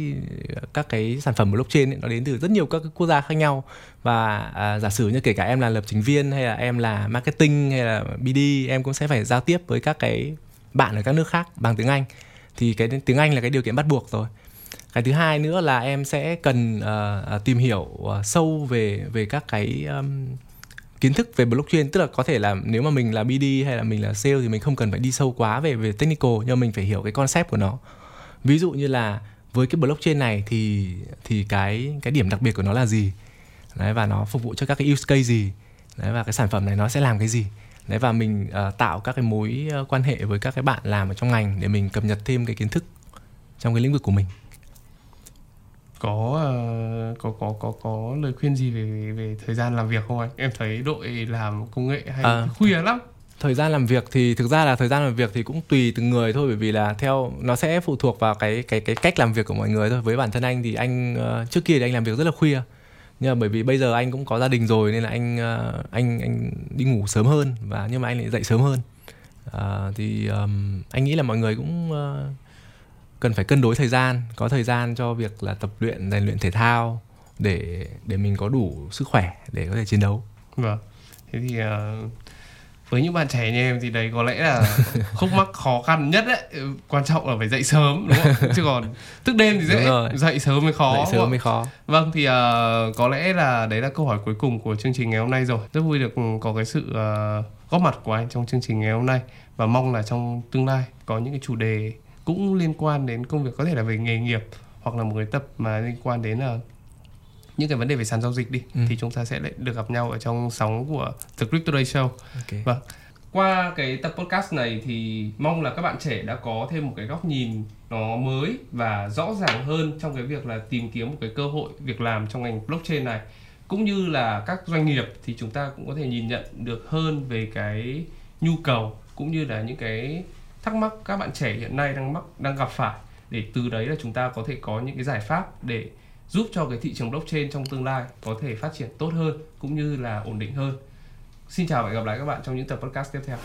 các cái sản phẩm blockchain ấy, nó đến từ rất nhiều các quốc gia khác nhau. Và à, giả sử như kể cả em là lập trình viên hay là em là marketing hay là BD em cũng sẽ phải giao tiếp với các cái bạn ở các nước khác bằng tiếng Anh. Thì cái tiếng Anh là cái điều kiện bắt buộc rồi. Cái thứ hai nữa là em sẽ cần uh, tìm hiểu uh, sâu về về các cái um, kiến thức về blockchain tức là có thể là nếu mà mình là BD hay là mình là sale thì mình không cần phải đi sâu quá về về technical nhưng mà mình phải hiểu cái concept của nó. Ví dụ như là với cái blockchain này thì thì cái cái điểm đặc biệt của nó là gì? Đấy và nó phục vụ cho các cái use case gì? Đấy và cái sản phẩm này nó sẽ làm cái gì? Đấy và mình uh, tạo các cái mối ờ, quan hệ với các cái bạn làm ở trong ngành để mình cập nhật thêm cái kiến thức trong cái lĩnh vực của mình có uh, có có có có lời khuyên gì về về thời gian làm việc không anh? Em thấy đội làm công nghệ hay à, khuya lắm. Thời gian làm việc thì thực ra là thời gian làm việc thì cũng tùy từng người thôi bởi vì là theo nó sẽ phụ thuộc vào cái cái cái cách làm việc của mọi người thôi. Với bản thân anh thì anh uh, trước kia thì anh làm việc rất là khuya. Nhưng mà bởi vì bây giờ anh cũng có gia đình rồi nên là anh uh, anh anh đi ngủ sớm hơn và nhưng mà anh lại dậy sớm hơn. Uh, thì um, anh nghĩ là mọi người cũng uh, cần phải cân đối thời gian có thời gian cho việc là tập luyện rèn luyện thể thao để để mình có đủ sức khỏe để có thể chiến đấu. Vâng. Thế thì uh, với những bạn trẻ như em thì đấy có lẽ là [LAUGHS] khúc mắc khó khăn nhất đấy quan trọng là phải dậy sớm đúng không? Chứ còn thức đêm thì dễ dậy sớm mới khó dậy sớm mới khó. Vâng thì uh, có lẽ là đấy là câu hỏi cuối cùng của chương trình ngày hôm nay rồi. Rất vui được có cái sự uh, góp mặt của anh trong chương trình ngày hôm nay và mong là trong tương lai có những cái chủ đề cũng liên quan đến công việc có thể là về nghề nghiệp hoặc là một cái tập mà liên quan đến là những cái vấn đề về sàn giao dịch đi ừ. thì chúng ta sẽ lại được gặp nhau ở trong sóng của The Crypto Day Show. Okay. Vâng. Qua cái tập podcast này thì mong là các bạn trẻ đã có thêm một cái góc nhìn nó mới và rõ ràng hơn trong cái việc là tìm kiếm một cái cơ hội việc làm trong ngành blockchain này cũng như là các doanh nghiệp thì chúng ta cũng có thể nhìn nhận được hơn về cái nhu cầu cũng như là những cái thắc mắc các bạn trẻ hiện nay đang mắc, đang gặp phải để từ đấy là chúng ta có thể có những cái giải pháp để giúp cho cái thị trường blockchain trong tương lai có thể phát triển tốt hơn cũng như là ổn định hơn. Xin chào và hẹn gặp lại các bạn trong những tập podcast tiếp theo.